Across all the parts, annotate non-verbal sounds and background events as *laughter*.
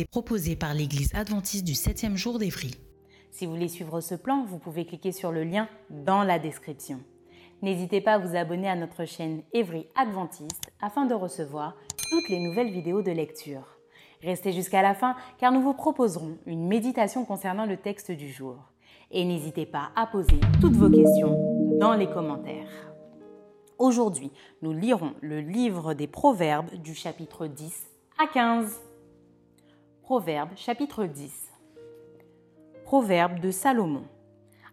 Est proposée par l'Église adventiste du 7e jour d'Évry. Si vous voulez suivre ce plan, vous pouvez cliquer sur le lien dans la description. N'hésitez pas à vous abonner à notre chaîne Évry Adventiste afin de recevoir toutes les nouvelles vidéos de lecture. Restez jusqu'à la fin car nous vous proposerons une méditation concernant le texte du jour. Et n'hésitez pas à poser toutes vos questions dans les commentaires. Aujourd'hui, nous lirons le livre des Proverbes du chapitre 10 à 15. Proverbe chapitre 10 Proverbe de Salomon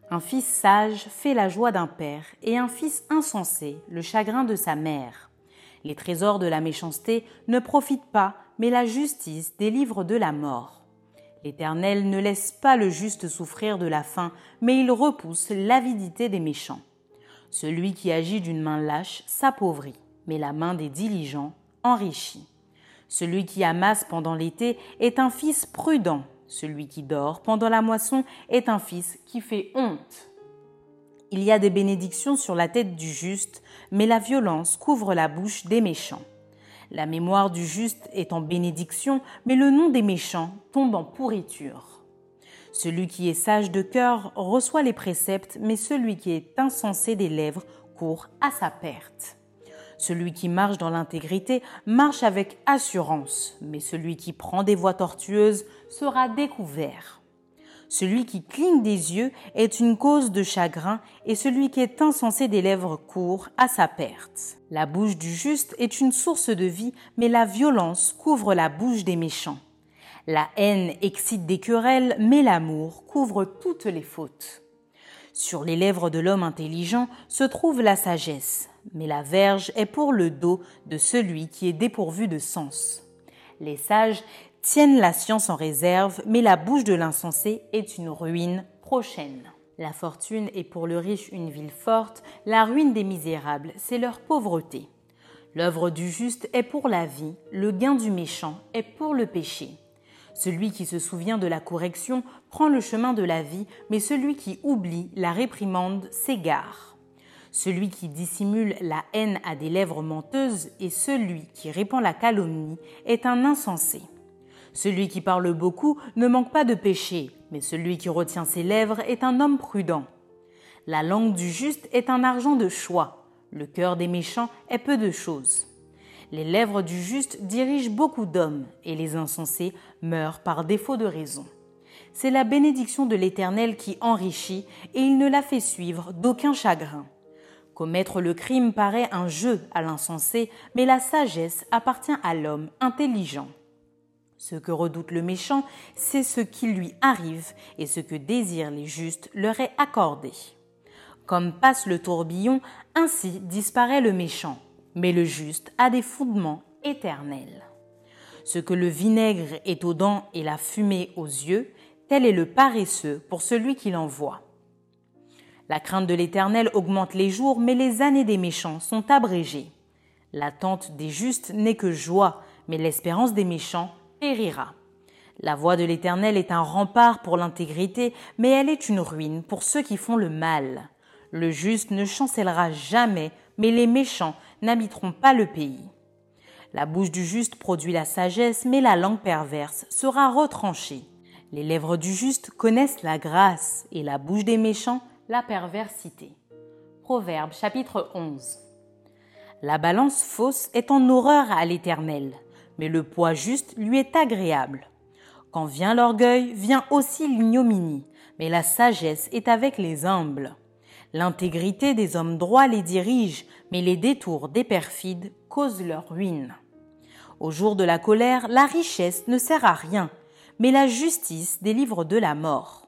Un fils sage fait la joie d'un père, et un fils insensé le chagrin de sa mère. Les trésors de la méchanceté ne profitent pas, mais la justice délivre de la mort. L'Éternel ne laisse pas le juste souffrir de la faim, mais il repousse l'avidité des méchants. Celui qui agit d'une main lâche s'appauvrit, mais la main des diligents enrichit. Celui qui amasse pendant l'été est un fils prudent. Celui qui dort pendant la moisson est un fils qui fait honte. Il y a des bénédictions sur la tête du juste, mais la violence couvre la bouche des méchants. La mémoire du juste est en bénédiction, mais le nom des méchants tombe en pourriture. Celui qui est sage de cœur reçoit les préceptes, mais celui qui est insensé des lèvres court à sa perte. Celui qui marche dans l'intégrité marche avec assurance, mais celui qui prend des voies tortueuses sera découvert. Celui qui cligne des yeux est une cause de chagrin, et celui qui est insensé des lèvres court à sa perte. La bouche du juste est une source de vie, mais la violence couvre la bouche des méchants. La haine excite des querelles, mais l'amour couvre toutes les fautes. Sur les lèvres de l'homme intelligent se trouve la sagesse, mais la verge est pour le dos de celui qui est dépourvu de sens. Les sages tiennent la science en réserve, mais la bouche de l'insensé est une ruine prochaine. La fortune est pour le riche une ville forte, la ruine des misérables, c'est leur pauvreté. L'œuvre du juste est pour la vie, le gain du méchant est pour le péché. Celui qui se souvient de la correction prend le chemin de la vie, mais celui qui oublie la réprimande s'égare. Celui qui dissimule la haine à des lèvres menteuses et celui qui répand la calomnie est un insensé. Celui qui parle beaucoup ne manque pas de péché, mais celui qui retient ses lèvres est un homme prudent. La langue du juste est un argent de choix, le cœur des méchants est peu de choses. Les lèvres du juste dirigent beaucoup d'hommes, et les insensés meurent par défaut de raison. C'est la bénédiction de l'Éternel qui enrichit, et il ne la fait suivre d'aucun chagrin. Commettre le crime paraît un jeu à l'insensé, mais la sagesse appartient à l'homme intelligent. Ce que redoute le méchant, c'est ce qui lui arrive, et ce que désirent les justes leur est accordé. Comme passe le tourbillon, ainsi disparaît le méchant mais le juste a des fondements éternels. Ce que le vinaigre est aux dents et la fumée aux yeux, tel est le paresseux pour celui qui l'envoie. La crainte de l'Éternel augmente les jours, mais les années des méchants sont abrégées. L'attente des justes n'est que joie, mais l'espérance des méchants périra. La voix de l'Éternel est un rempart pour l'intégrité, mais elle est une ruine pour ceux qui font le mal. Le juste ne chancellera jamais, mais les méchants n'habiteront pas le pays. La bouche du juste produit la sagesse, mais la langue perverse sera retranchée. Les lèvres du juste connaissent la grâce, et la bouche des méchants la perversité. Proverbe chapitre 11. La balance fausse est en horreur à l'Éternel, mais le poids juste lui est agréable. Quand vient l'orgueil, vient aussi l'ignominie, mais la sagesse est avec les humbles. L'intégrité des hommes droits les dirige, mais les détours des perfides cause leur ruine. Au jour de la colère, la richesse ne sert à rien, mais la justice délivre de la mort.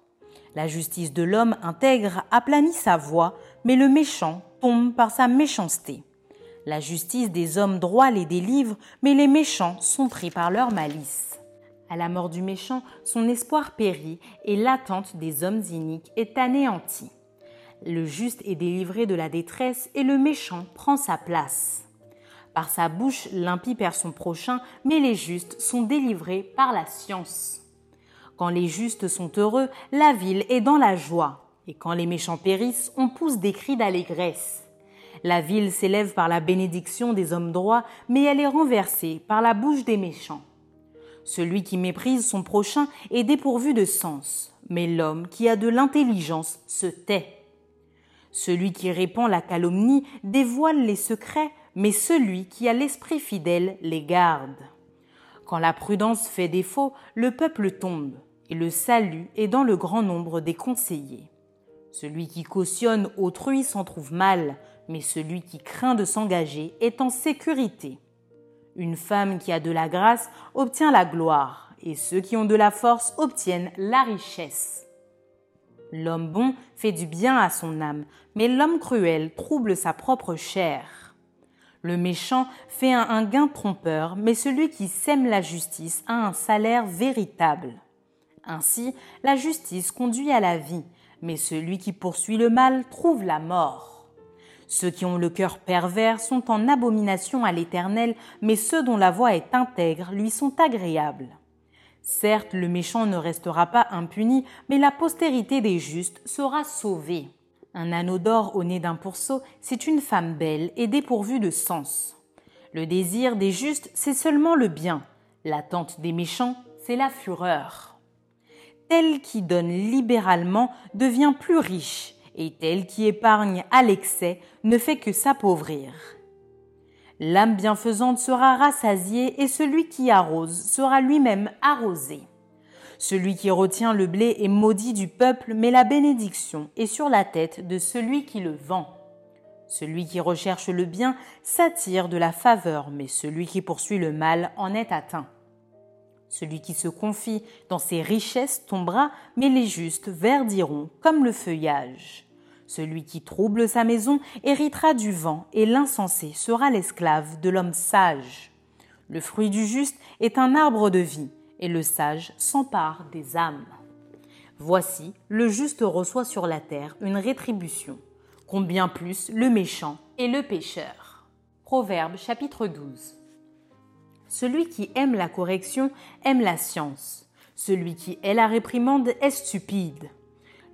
La justice de l'homme intègre aplanit sa voie, mais le méchant tombe par sa méchanceté. La justice des hommes droits les délivre, mais les méchants sont pris par leur malice. À la mort du méchant, son espoir périt et l'attente des hommes iniques est anéantie. Le juste est délivré de la détresse et le méchant prend sa place. Par sa bouche, l'impie perd son prochain, mais les justes sont délivrés par la science. Quand les justes sont heureux, la ville est dans la joie, et quand les méchants périssent, on pousse des cris d'allégresse. La ville s'élève par la bénédiction des hommes droits, mais elle est renversée par la bouche des méchants. Celui qui méprise son prochain est dépourvu de sens, mais l'homme qui a de l'intelligence se tait. Celui qui répand la calomnie dévoile les secrets, mais celui qui a l'esprit fidèle les garde. Quand la prudence fait défaut, le peuple tombe, et le salut est dans le grand nombre des conseillers. Celui qui cautionne autrui s'en trouve mal, mais celui qui craint de s'engager est en sécurité. Une femme qui a de la grâce obtient la gloire, et ceux qui ont de la force obtiennent la richesse. L'homme bon fait du bien à son âme, mais l'homme cruel trouble sa propre chair. Le méchant fait un, gain trompeur, mais celui qui sème la justice a un salaire véritable. Ainsi, la justice conduit à la vie, mais celui qui poursuit le mal trouve la mort. Ceux qui ont le cœur pervers sont en abomination à l'Éternel, mais ceux dont la voix est intègre lui sont agréables. Certes, le méchant ne restera pas impuni, mais la postérité des justes sera sauvée. Un anneau d'or au nez d'un pourceau, c'est une femme belle et dépourvue de sens. Le désir des justes, c'est seulement le bien. L'attente des méchants, c'est la fureur. Tel qui donne libéralement devient plus riche, et tel qui épargne à l'excès ne fait que s'appauvrir. L'âme bienfaisante sera rassasiée et celui qui arrose sera lui-même arrosé. Celui qui retient le blé est maudit du peuple, mais la bénédiction est sur la tête de celui qui le vend. Celui qui recherche le bien s'attire de la faveur, mais celui qui poursuit le mal en est atteint. Celui qui se confie dans ses richesses tombera, mais les justes verdiront comme le feuillage. Celui qui trouble sa maison héritera du vent, et l'insensé sera l'esclave de l'homme sage. Le fruit du juste est un arbre de vie, et le sage s'empare des âmes. Voici, le juste reçoit sur la terre une rétribution, combien plus le méchant et le pécheur. Proverbe chapitre 12. Celui qui aime la correction aime la science. Celui qui hait la réprimande est stupide.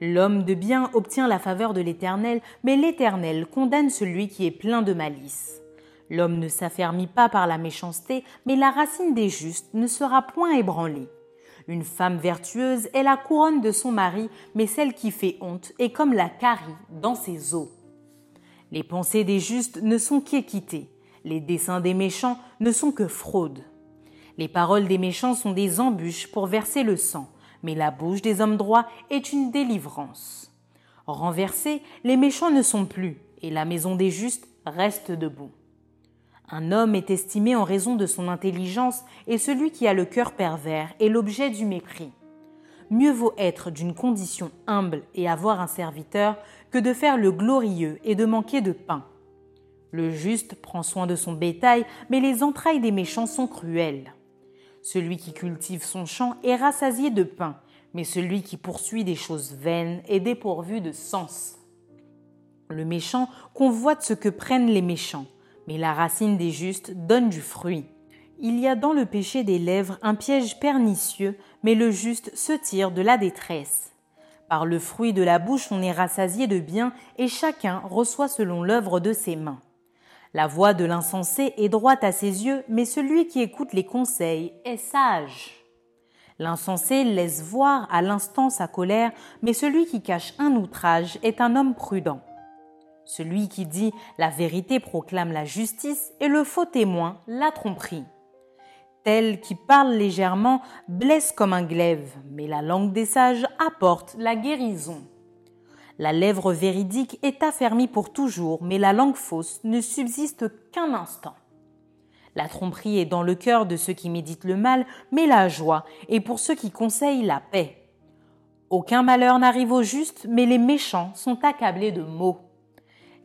L'homme de bien obtient la faveur de l'Éternel, mais l'Éternel condamne celui qui est plein de malice. L'homme ne s'affermit pas par la méchanceté, mais la racine des justes ne sera point ébranlée. Une femme vertueuse est la couronne de son mari, mais celle qui fait honte est comme la carie dans ses os. Les pensées des justes ne sont qu'équité, les desseins des méchants ne sont que fraude. Les paroles des méchants sont des embûches pour verser le sang, mais la bouche des hommes droits est une délivrance. Renversés, les méchants ne sont plus, et la maison des justes reste debout. Un homme est estimé en raison de son intelligence, et celui qui a le cœur pervers est l'objet du mépris. Mieux vaut être d'une condition humble et avoir un serviteur que de faire le glorieux et de manquer de pain. Le juste prend soin de son bétail, mais les entrailles des méchants sont cruelles. Celui qui cultive son champ est rassasié de pain, mais celui qui poursuit des choses vaines est dépourvu de sens. Le méchant convoite ce que prennent les méchants, mais la racine des justes donne du fruit. Il y a dans le péché des lèvres un piège pernicieux, mais le juste se tire de la détresse. Par le fruit de la bouche on est rassasié de bien, et chacun reçoit selon l'œuvre de ses mains. La voix de l'insensé est droite à ses yeux, mais celui qui écoute les conseils est sage. L'insensé laisse voir à l'instant sa colère, mais celui qui cache un outrage est un homme prudent. Celui qui dit la vérité proclame la justice et le faux témoin la tromperie. Tel qui parle légèrement blesse comme un glaive, mais la langue des sages apporte la guérison. La lèvre véridique est affermie pour toujours, mais la langue fausse ne subsiste qu'un instant. La tromperie est dans le cœur de ceux qui méditent le mal, mais la joie est pour ceux qui conseillent la paix. Aucun malheur n'arrive au juste, mais les méchants sont accablés de maux.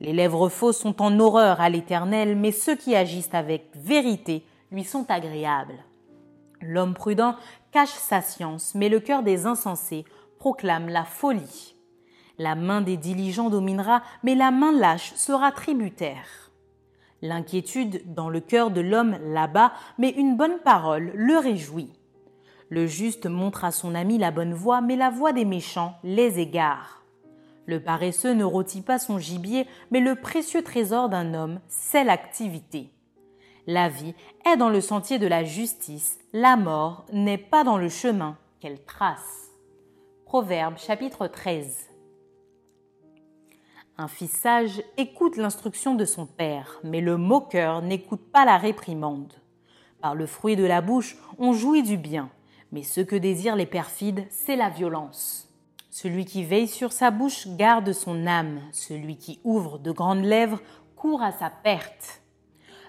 Les lèvres fausses sont en horreur à l'Éternel, mais ceux qui agissent avec vérité lui sont agréables. L'homme prudent cache sa science, mais le cœur des insensés proclame la folie. La main des diligents dominera, mais la main lâche sera tributaire. L'inquiétude dans le cœur de l'homme l'abat, mais une bonne parole le réjouit. Le juste montre à son ami la bonne voie, mais la voie des méchants les égare. Le paresseux ne rôtit pas son gibier, mais le précieux trésor d'un homme, c'est l'activité. La vie est dans le sentier de la justice, la mort n'est pas dans le chemin qu'elle trace. Proverbe chapitre 13. Un fils sage écoute l'instruction de son père, mais le moqueur n'écoute pas la réprimande. Par le fruit de la bouche, on jouit du bien, mais ce que désirent les perfides, c'est la violence. Celui qui veille sur sa bouche garde son âme, celui qui ouvre de grandes lèvres court à sa perte.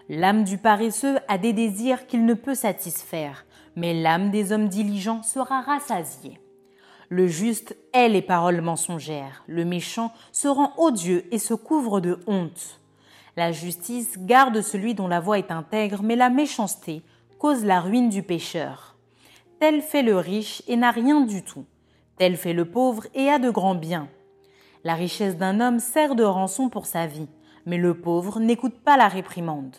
L'âme du paresseux a des désirs qu'il ne peut satisfaire, mais l'âme des hommes diligents sera rassasiée. Le juste est les paroles mensongères, le méchant se rend odieux et se couvre de honte. La justice garde celui dont la voix est intègre, mais la méchanceté cause la ruine du pécheur. Tel fait le riche et n'a rien du tout. Tel fait le pauvre et a de grands biens. La richesse d'un homme sert de rançon pour sa vie, mais le pauvre n'écoute pas la réprimande.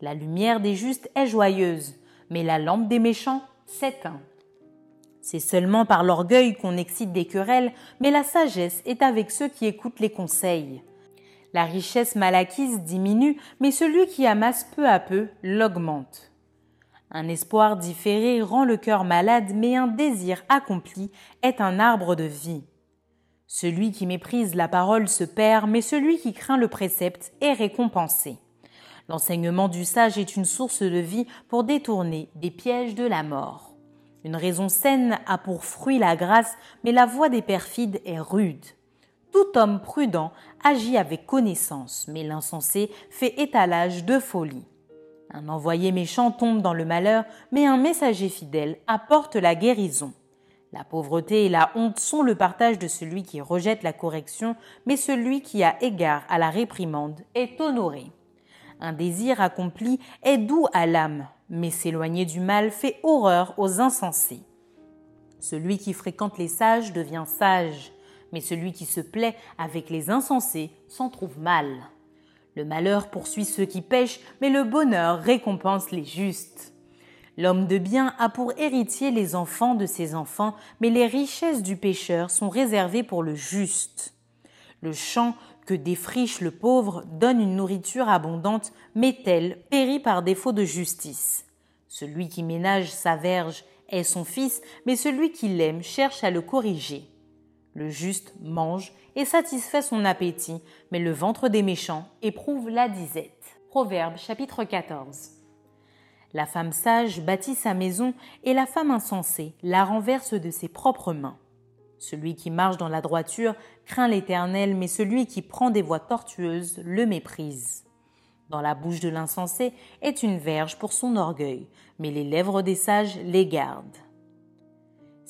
La lumière des justes est joyeuse, mais la lampe des méchants s'éteint. C'est seulement par l'orgueil qu'on excite des querelles, mais la sagesse est avec ceux qui écoutent les conseils. La richesse mal acquise diminue, mais celui qui amasse peu à peu l'augmente. Un espoir différé rend le cœur malade, mais un désir accompli est un arbre de vie. Celui qui méprise la parole se perd, mais celui qui craint le précepte est récompensé. L'enseignement du sage est une source de vie pour détourner des pièges de la mort. Une raison saine a pour fruit la grâce, mais la voix des perfides est rude. Tout homme prudent agit avec connaissance, mais l'insensé fait étalage de folie. Un envoyé méchant tombe dans le malheur, mais un messager fidèle apporte la guérison. La pauvreté et la honte sont le partage de celui qui rejette la correction, mais celui qui a égard à la réprimande est honoré. Un désir accompli est doux à l'âme, mais s'éloigner du mal fait horreur aux insensés. Celui qui fréquente les sages devient sage, mais celui qui se plaît avec les insensés s'en trouve mal. Le malheur poursuit ceux qui pêchent, mais le bonheur récompense les justes. L'homme de bien a pour héritier les enfants de ses enfants, mais les richesses du pécheur sont réservées pour le juste. Le champ que défriche le pauvre donne une nourriture abondante, mais elle périt par défaut de justice. Celui qui ménage sa verge est son fils, mais celui qui l'aime cherche à le corriger. Le juste mange et satisfait son appétit, mais le ventre des méchants éprouve la disette. Proverbe chapitre 14. La femme sage bâtit sa maison et la femme insensée la renverse de ses propres mains. Celui qui marche dans la droiture craint l'Éternel, mais celui qui prend des voies tortueuses le méprise. Dans la bouche de l'insensé est une verge pour son orgueil, mais les lèvres des sages les gardent.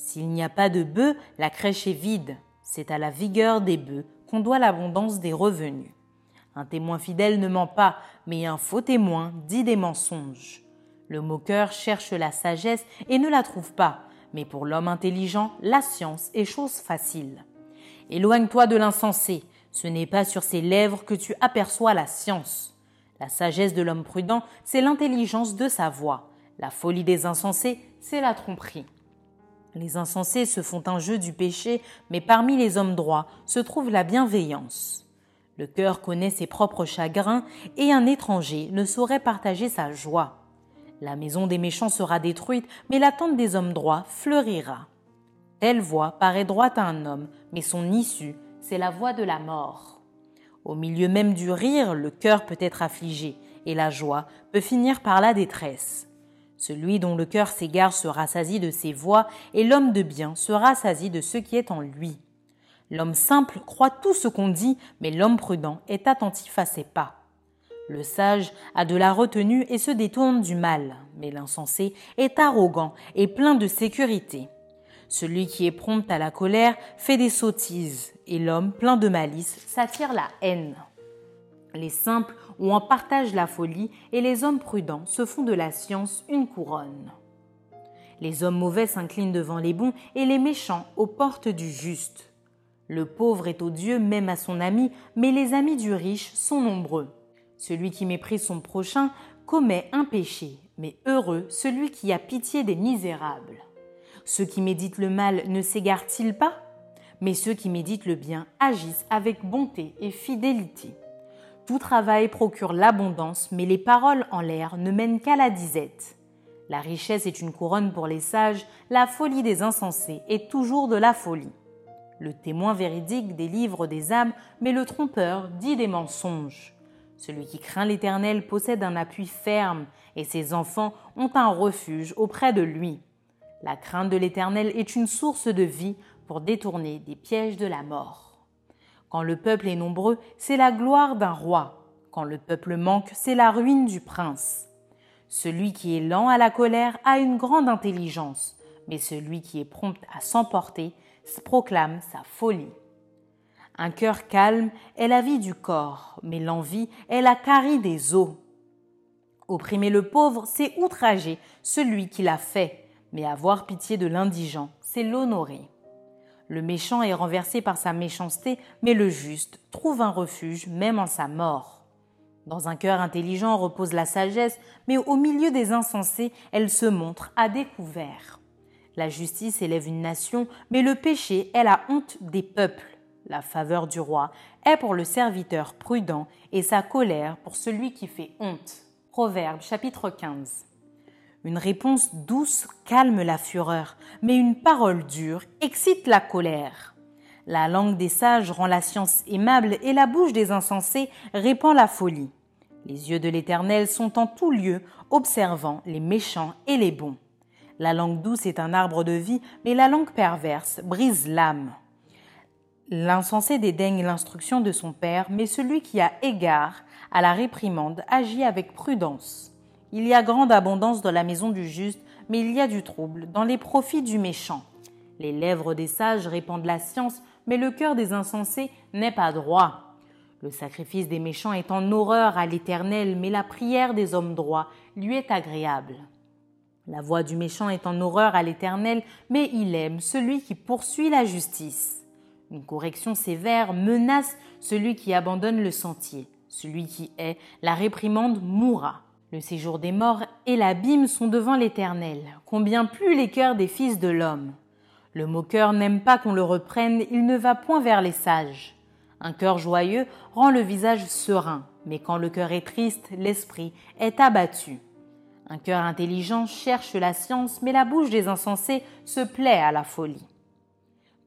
S'il n'y a pas de bœufs, la crèche est vide. C'est à la vigueur des bœufs qu'on doit l'abondance des revenus. Un témoin fidèle ne ment pas, mais un faux témoin dit des mensonges. Le moqueur cherche la sagesse et ne la trouve pas, mais pour l'homme intelligent, la science est chose facile. Éloigne-toi de l'insensé, ce n'est pas sur ses lèvres que tu aperçois la science. La sagesse de l'homme prudent, c'est l'intelligence de sa voix. La folie des insensés, c'est la tromperie. Les insensés se font un jeu du péché, mais parmi les hommes droits se trouve la bienveillance. Le cœur connaît ses propres chagrins, et un étranger ne saurait partager sa joie. La maison des méchants sera détruite, mais la tente des hommes droits fleurira. Telle voie paraît droite à un homme, mais son issue, c'est la voie de la mort. Au milieu même du rire, le cœur peut être affligé, et la joie peut finir par la détresse. Celui dont le cœur s'égare se rassasie de ses voix, et l'homme de bien se rassasie de ce qui est en lui. L'homme simple croit tout ce qu'on dit, mais l'homme prudent est attentif à ses pas. Le sage a de la retenue et se détourne du mal, mais l'insensé est arrogant et plein de sécurité. Celui qui est prompt à la colère fait des sottises, et l'homme plein de malice s'attire la haine. Les simples ont en partage la folie, et les hommes prudents se font de la science une couronne. Les hommes mauvais s'inclinent devant les bons, et les méchants aux portes du juste. Le pauvre est odieux même à son ami, mais les amis du riche sont nombreux. Celui qui méprise son prochain commet un péché, mais heureux celui qui a pitié des misérables. Ceux qui méditent le mal ne s'égarent-ils pas? Mais ceux qui méditent le bien agissent avec bonté et fidélité. Tout travail procure l'abondance, mais les paroles en l'air ne mènent qu'à la disette. La richesse est une couronne pour les sages, la folie des insensés est toujours de la folie. Le témoin véridique délivre des âmes, mais le trompeur dit des mensonges. Celui qui craint l'Éternel possède un appui ferme, et ses enfants ont un refuge auprès de lui. La crainte de l'Éternel est une source de vie pour détourner des pièges de la mort. Quand le peuple est nombreux, c'est la gloire d'un roi. Quand le peuple manque, c'est la ruine du prince. Celui qui est lent à la colère a une grande intelligence, mais celui qui est prompt à s'emporter proclame sa folie. Un cœur calme est la vie du corps, mais l'envie est la carie des os. Opprimer le pauvre, c'est outrager celui qui l'a fait mais avoir pitié de l'indigent, c'est l'honorer. Le méchant est renversé par sa méchanceté, mais le juste trouve un refuge même en sa mort. Dans un cœur intelligent repose la sagesse, mais au milieu des insensés, elle se montre à découvert. La justice élève une nation, mais le péché est la honte des peuples. La faveur du roi est pour le serviteur prudent et sa colère pour celui qui fait honte. Proverbe chapitre 15. Une réponse douce calme la fureur, mais une parole dure excite la colère. La langue des sages rend la science aimable et la bouche des insensés répand la folie. Les yeux de l'Éternel sont en tout lieu, observant les méchants et les bons. La langue douce est un arbre de vie, mais la langue perverse brise l'âme. L'insensé dédaigne l'instruction de son père, mais celui qui a égard à la réprimande agit avec prudence. Il y a grande abondance dans la maison du juste, mais il y a du trouble dans les profits du méchant. Les lèvres des sages répandent la science, mais le cœur des insensés n'est pas droit. Le sacrifice des méchants est en horreur à l'Éternel, mais la prière des hommes droits lui est agréable. La voix du méchant est en horreur à l'Éternel, mais il aime celui qui poursuit la justice. Une correction sévère menace celui qui abandonne le sentier. Celui qui hait la réprimande mourra. Le séjour des morts et l'abîme sont devant l'Éternel. Combien plus les cœurs des fils de l'homme. Le moqueur n'aime pas qu'on le reprenne, il ne va point vers les sages. Un cœur joyeux rend le visage serein, mais quand le cœur est triste, l'esprit est abattu. Un cœur intelligent cherche la science, mais la bouche des insensés se plaît à la folie.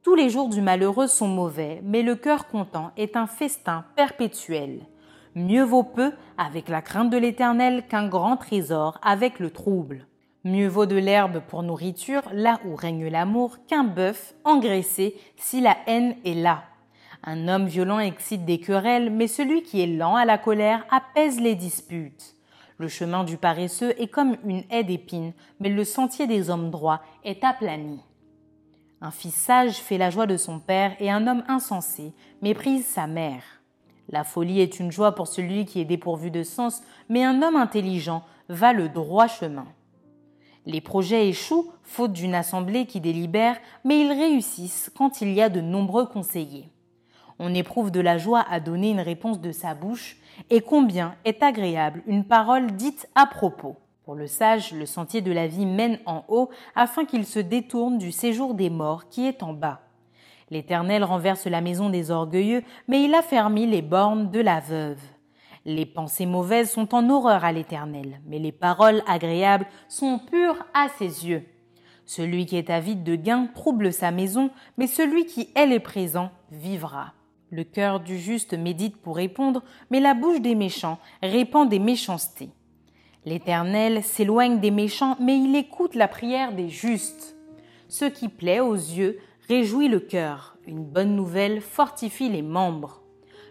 Tous les jours du malheureux sont mauvais, mais le cœur content est un festin perpétuel. Mieux vaut peu avec la crainte de l'Éternel qu'un grand trésor avec le trouble. Mieux vaut de l'herbe pour nourriture là où règne l'amour qu'un bœuf engraissé si la haine est là. Un homme violent excite des querelles, mais celui qui est lent à la colère apaise les disputes. Le chemin du paresseux est comme une haie d'épines, mais le sentier des hommes droits est aplani. Un fils sage fait la joie de son père et un homme insensé méprise sa mère. La folie est une joie pour celui qui est dépourvu de sens, mais un homme intelligent va le droit chemin. Les projets échouent faute d'une assemblée qui délibère, mais ils réussissent quand il y a de nombreux conseillers. On éprouve de la joie à donner une réponse de sa bouche, et combien est agréable une parole dite à propos. Pour le sage, le sentier de la vie mène en haut afin qu'il se détourne du séjour des morts qui est en bas. L'Éternel renverse la maison des orgueilleux, mais il affermit les bornes de la veuve. Les pensées mauvaises sont en horreur à l'Éternel, mais les paroles agréables sont pures à ses yeux. Celui qui est avide de gain trouble sa maison, mais celui qui est les présents vivra. Le cœur du juste médite pour répondre, mais la bouche des méchants répand des méchancetés. L'Éternel s'éloigne des méchants, mais il écoute la prière des justes. Ce qui plaît aux yeux réjouit le cœur. Une bonne nouvelle fortifie les membres.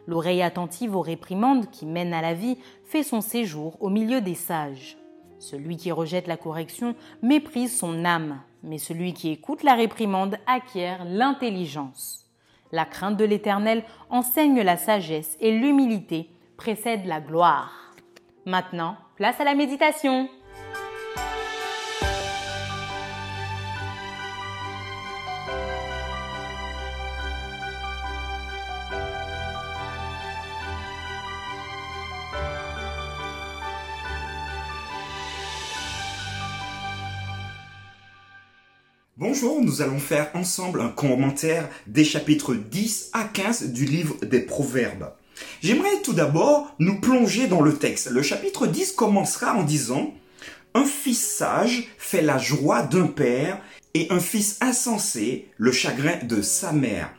L'oreille attentive aux réprimandes qui mènent à la vie fait son séjour au milieu des sages. Celui qui rejette la correction méprise son âme, mais celui qui écoute la réprimande acquiert l'intelligence. La crainte de l'Éternel enseigne la sagesse et l'humilité précède la gloire. Maintenant, place à la méditation. Bonjour, nous allons faire ensemble un commentaire des chapitres 10 à 15 du livre des Proverbes. J'aimerais tout d'abord nous plonger dans le texte. Le chapitre 10 commencera en disant Un fils sage fait la joie d'un père et un fils insensé le chagrin de sa mère.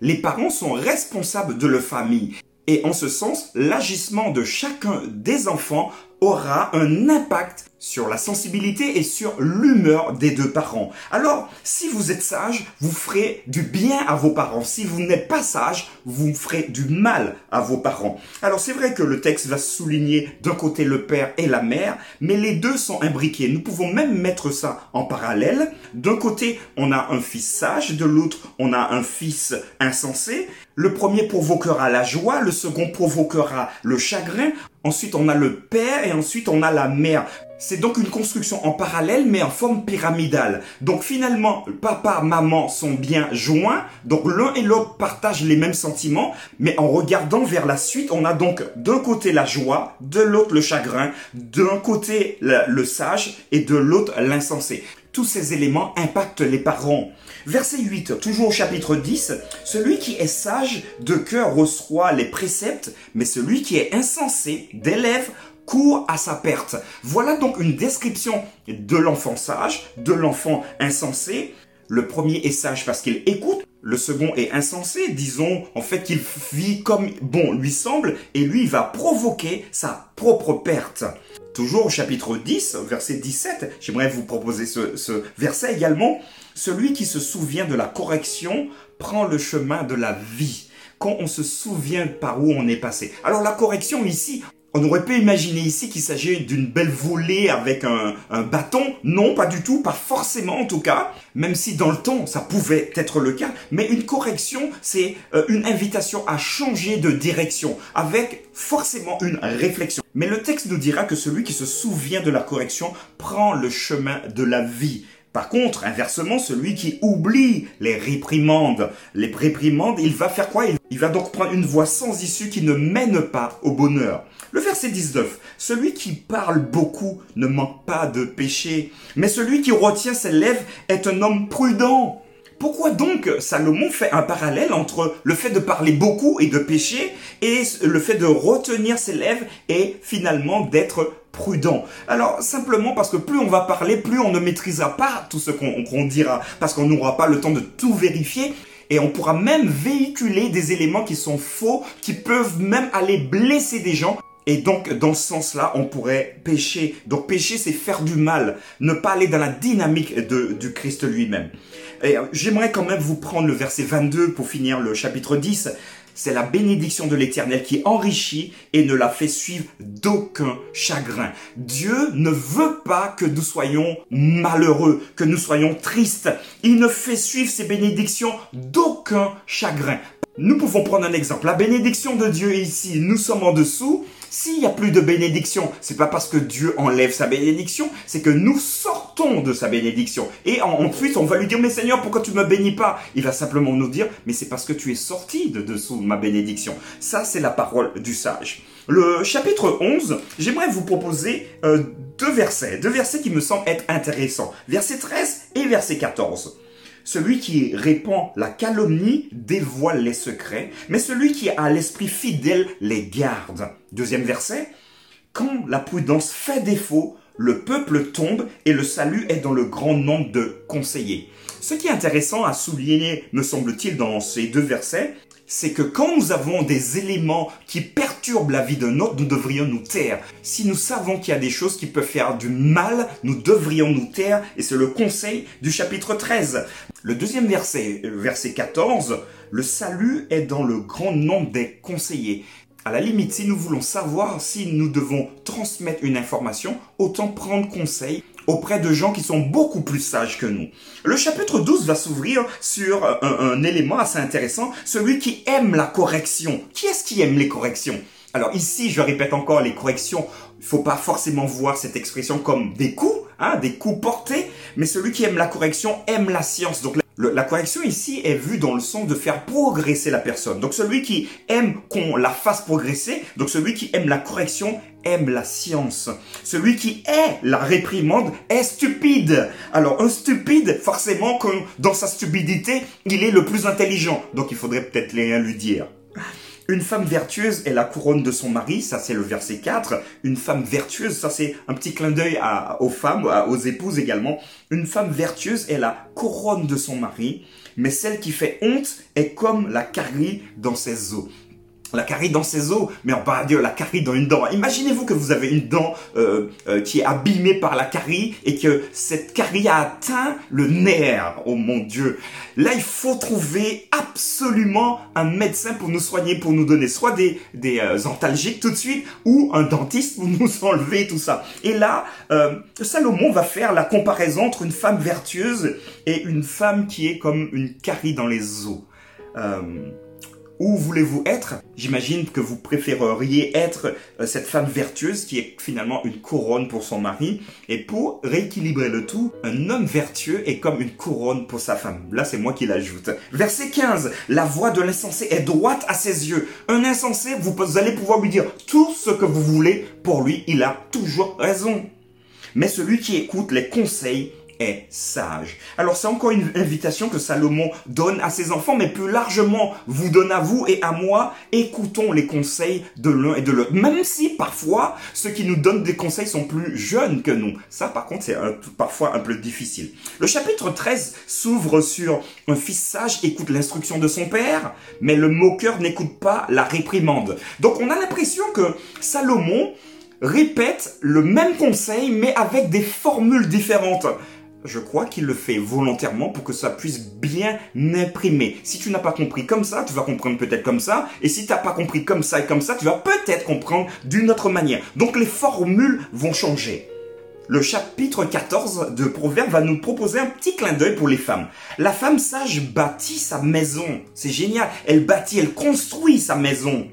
Les parents sont responsables de leur famille et en ce sens, l'agissement de chacun des enfants aura un impact sur la sensibilité et sur l'humeur des deux parents. Alors, si vous êtes sage, vous ferez du bien à vos parents. Si vous n'êtes pas sage, vous ferez du mal à vos parents. Alors, c'est vrai que le texte va souligner d'un côté le père et la mère, mais les deux sont imbriqués. Nous pouvons même mettre ça en parallèle. D'un côté, on a un fils sage, de l'autre, on a un fils insensé. Le premier provoquera la joie, le second provoquera le chagrin. Ensuite, on a le père et ensuite on a la mère. C'est donc une construction en parallèle mais en forme pyramidale. Donc finalement, papa, maman sont bien joints. Donc l'un et l'autre partagent les mêmes sentiments. Mais en regardant vers la suite, on a donc d'un côté la joie, de l'autre le chagrin, d'un côté le, sage et de l'autre l'insensé. Tous ces éléments impactent les parents. Verset 8, toujours au chapitre 10, celui qui est sage de cœur reçoit les préceptes, mais celui qui est insensé d'élève court à sa perte. Voilà donc une description de l'enfant sage, de l'enfant insensé. Le premier est sage parce qu'il écoute, le second est insensé, disons en fait qu'il vit comme bon lui semble, et lui va provoquer sa propre perte. Toujours au chapitre 10, verset 17, j'aimerais vous proposer ce verset également. Celui qui se souvient de la correction prend le chemin de la vie quand on se souvient par où on est passé. Alors la correction ici, on aurait pu imaginer ici qu'il s'agit d'une belle volée avec un, bâton. Non, pas du tout, pas forcément en tout cas, même si dans le temps ça pouvait être le cas. Mais une correction, c'est euh, une invitation à changer de direction avec forcément une réflexion. Mais le texte nous dira que celui qui se souvient de la correction prend le chemin de la vie. Par contre, inversement, celui qui oublie les réprimandes, les réprimandes, il va faire quoi? Il va donc prendre une voie sans issue qui ne mène pas au bonheur. Le verset 19, celui qui parle beaucoup ne manque pas de péché, mais celui qui retient ses lèvres est un homme prudent. Pourquoi donc Salomon fait un parallèle entre le fait de parler beaucoup et de pécher et le fait de retenir ses lèvres et finalement d'être prudent. Alors simplement parce que plus on va parler, plus on ne maîtrisera pas tout ce qu'on dira, parce qu'on n'aura pas le temps de tout vérifier. Et on pourra même véhiculer des éléments qui sont faux, qui peuvent même aller blesser des gens. Et donc, dans ce sens-là, on pourrait pécher. Donc, pécher, c'est faire du mal, ne pas aller dans la dynamique de, du Christ lui-même. Et euh, j'aimerais quand même vous prendre le verset 22 pour finir le chapitre 10 c'est la bénédiction de l'Éternel qui enrichit et ne la fait suivre d'aucun chagrin. Dieu ne veut pas que nous soyons malheureux, que nous soyons tristes. Il ne fait suivre ses bénédictions d'aucun chagrin. Nous pouvons prendre un exemple. La bénédiction de Dieu ici, nous sommes en dessous. S'il n'y a plus de bénédiction, c'est pas parce que Dieu enlève sa bénédiction, c'est que nous sortons de sa bénédiction. Et en, plus, on va lui dire, mais Seigneur, pourquoi tu me bénis pas? Il va simplement nous dire, mais c'est parce que tu es sorti de dessous ma bénédiction. Ça, c'est la parole du sage. Le chapitre 11, j'aimerais vous proposer euh, deux versets, deux versets qui me semblent être intéressants. Verset 13 et verset 14. Celui qui répand la calomnie dévoile les secrets, mais celui qui a l'esprit fidèle les garde. Deuxième verset. Quand la prudence fait défaut, le peuple tombe et le salut est dans le grand nombre de conseillers. Ce qui est intéressant à souligner, me semble-t-il, dans ces deux versets, c'est que quand nous avons des éléments qui perturbent la vie d'un autre, nous devrions nous taire. Si nous savons qu'il y a des choses qui peuvent faire du mal, nous devrions nous taire, et c'est le conseil du chapitre 13. Le deuxième verset, verset 14, Le salut est dans le grand nombre des conseillers. À la limite, si nous voulons savoir si nous devons transmettre une information, autant prendre conseil auprès de gens qui sont beaucoup plus sages que nous. Le chapitre 12 va s'ouvrir sur un, un, élément assez intéressant, celui qui aime la correction. Qui est-ce qui aime les corrections? Alors ici, je répète encore, les corrections, il faut pas forcément voir cette expression comme des coups, hein, des coups portés, mais celui qui aime la correction aime la science. La correction ici est vue dans le sens de faire progresser la personne. Donc celui qui aime qu'on la fasse progresser, donc celui qui aime la correction aime la science. Celui qui est la réprimande est stupide. Alors un stupide, forcément, dans sa stupidité, il est le plus intelligent. Donc il faudrait peut-être rien lui dire. Une femme vertueuse est la couronne de son mari, ça c'est le verset 4. Une femme vertueuse, ça c'est un petit clin d'œil aux femmes, aux épouses également. Une femme vertueuse est la couronne de son mari, mais celle qui fait honte est comme la carie dans ses os la carie dans ses os, mais on parle de la carie dans une dent. Imaginez-vous que vous avez une dent euh, euh, qui est abîmée par la carie et que cette carie a atteint le nerf. Oh mon Dieu. Là, il faut trouver absolument un médecin pour nous soigner, pour nous donner soit des, des euh, antalgiques tout de suite ou un dentiste pour *laughs* nous enlever tout ça. Et là, Salomon va faire la comparaison entre une femme vertueuse et une femme qui est comme une carie dans les os. Où voulez-vous être? J'imagine que vous préféreriez être euh, cette femme vertueuse qui est finalement une couronne pour son mari. Et pour rééquilibrer le tout, un homme vertueux est comme une couronne pour sa femme. Là, c'est moi qui l'ajoute. Verset 15. La voix de l'insensé est droite à ses yeux. Un insensé, vous allez pouvoir lui dire tout ce que vous voulez. Pour lui, il a toujours raison. Mais celui qui écoute les conseils est sage. Alors c'est encore une invitation que Salomon donne à ses enfants, mais plus largement vous donne à vous et à moi. Écoutons les conseils de l'un et de l'autre. Même si parfois ceux qui nous donnent des conseils sont plus jeunes que nous. Ça par contre c'est parfois un peu difficile. Le chapitre 13 s'ouvre sur un fils sage écoute l'instruction de son père, mais le moqueur n'écoute pas la réprimande. Donc on a l'impression que Salomon répète le même conseil mais avec des formules différentes je crois qu'il le fait volontairement pour que ça puisse bien imprimer. Si tu n'as pas compris comme ça, tu vas comprendre peut-être comme ça. Et si tu n'as pas compris comme ça et comme ça, tu vas peut-être comprendre d'une autre manière. Donc les formules vont changer. Le chapitre 14 de Proverbes va nous proposer un petit clin d'œil pour les femmes. La femme sage bâtit sa maison. C'est génial. Elle bâtit, elle construit sa maison.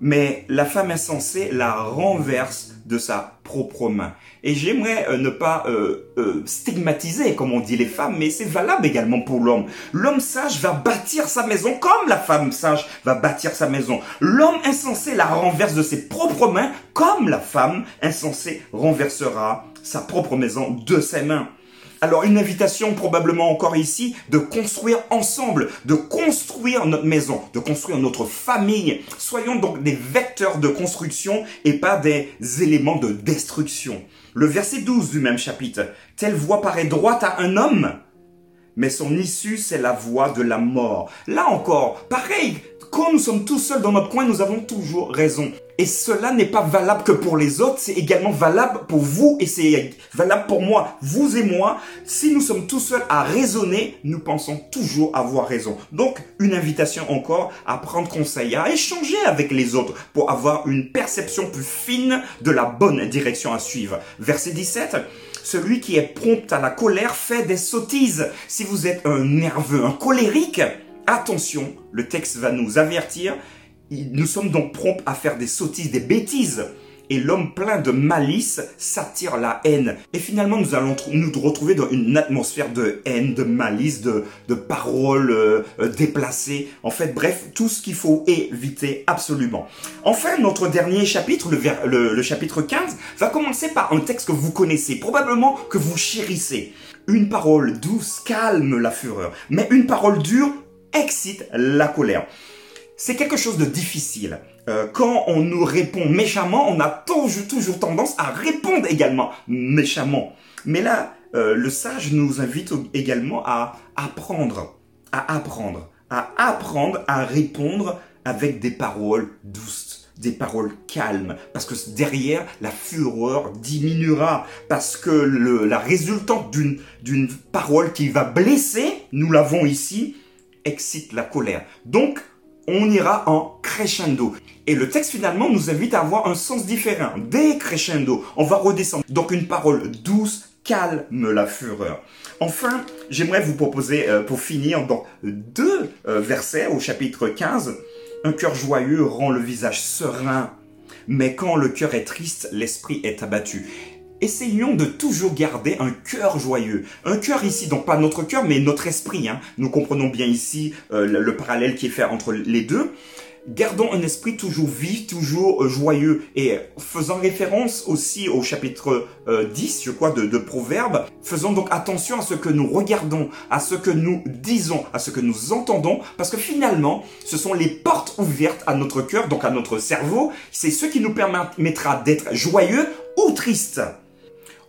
Mais la femme insensée la renverse de sa propre main. Et j'aimerais euh, ne pas euh, euh, stigmatiser, comme on dit les femmes, mais c'est valable également pour l'homme. L'homme sage va bâtir sa maison comme la femme sage va bâtir sa maison. L'homme insensé la renverse de ses propres mains comme la femme insensée renversera sa propre maison de ses mains. Alors une invitation probablement encore ici de construire ensemble, de construire notre maison, de construire notre famille. Soyons donc des vecteurs de construction et pas des éléments de destruction. Le verset 12 du même chapitre. Telle voix paraît droite à un homme, mais son issue c'est la voie de la mort. Là encore, pareil, quand nous sommes tous seuls dans notre coin, nous avons toujours raison. Et cela n'est pas valable que pour les autres, c'est également valable pour vous et c'est valable pour moi. Vous et moi, si nous sommes tous seuls à raisonner, nous pensons toujours avoir raison. Donc, une invitation encore à prendre conseil, à échanger avec les autres pour avoir une perception plus fine de la bonne direction à suivre. Verset 17. Celui qui est prompt à la colère fait des sottises. Si vous êtes un nerveux, un colérique, attention, le texte va nous avertir nous sommes donc prompts à faire des sottises, des bêtises. Et l'homme plein de malice s'attire la haine. Et finalement, nous allons nous retrouver dans une atmosphère de haine, de malice, de, paroles euh, euh, déplacées. En fait, bref, tout ce qu'il faut éviter absolument. Enfin, notre dernier chapitre, le, le chapitre 15, va commencer par un texte que vous connaissez, probablement que vous chérissez. Une parole douce calme la fureur, mais une parole dure excite la colère c'est quelque chose de difficile. Euh, quand on nous répond méchamment, on a toujours, tendance à répondre également méchamment. Mais là, euh, le sage nous invite également à apprendre, à apprendre, à apprendre à répondre avec des paroles douces, des paroles calmes, parce que derrière, la fureur diminuera, parce que le, la résultante d'une parole qui va blesser, nous l'avons ici, excite la colère. Donc, on ira en crescendo. Et le texte finalement nous invite à avoir un sens différent. Décrescendo, on va redescendre. Donc une parole douce calme la fureur. Enfin, j'aimerais vous proposer euh, pour finir donc deux euh, versets au chapitre 15. Un cœur joyeux rend le visage serein, mais quand le cœur est triste, l'esprit est abattu. Essayons de toujours garder un cœur joyeux. Un cœur ici, donc pas notre cœur, mais notre esprit. Hein. Nous comprenons bien ici euh, le, parallèle qui est fait entre les deux. Gardons un esprit toujours vif, toujours euh, joyeux. Et faisant référence aussi au chapitre 10, euh, je crois, de, de Proverbes, faisons donc attention à ce que nous regardons, à ce que nous disons, à ce que nous entendons, parce que finalement, ce sont les portes ouvertes à notre cœur, donc à notre cerveau. C'est ce qui nous permettra d'être joyeux ou triste.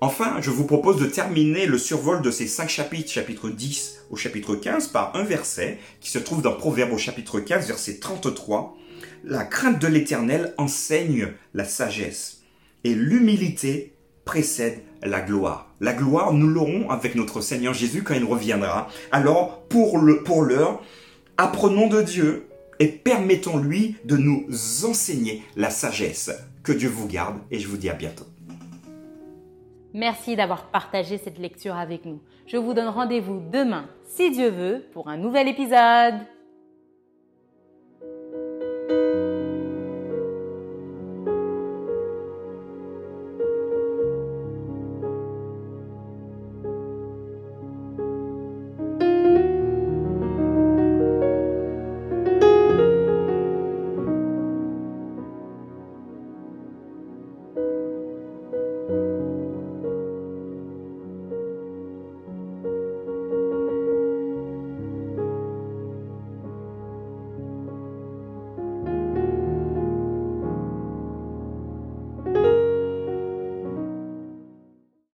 Enfin, je vous propose de terminer le survol de ces cinq chapitres, chapitre 10 au chapitre 15, par un verset qui se trouve dans Proverbe au chapitre 15, verset 33. La crainte de l'éternel enseigne la sagesse et l'humilité précède la gloire. La gloire, nous l'aurons avec notre Seigneur Jésus quand il reviendra. Alors, pour pour l'heure, apprenons de Dieu et permettons-lui de nous enseigner la sagesse. Que Dieu vous garde et je vous dis à bientôt. Merci d'avoir partagé cette lecture avec nous. Je vous donne rendez-vous demain, si Dieu veut, pour un nouvel épisode.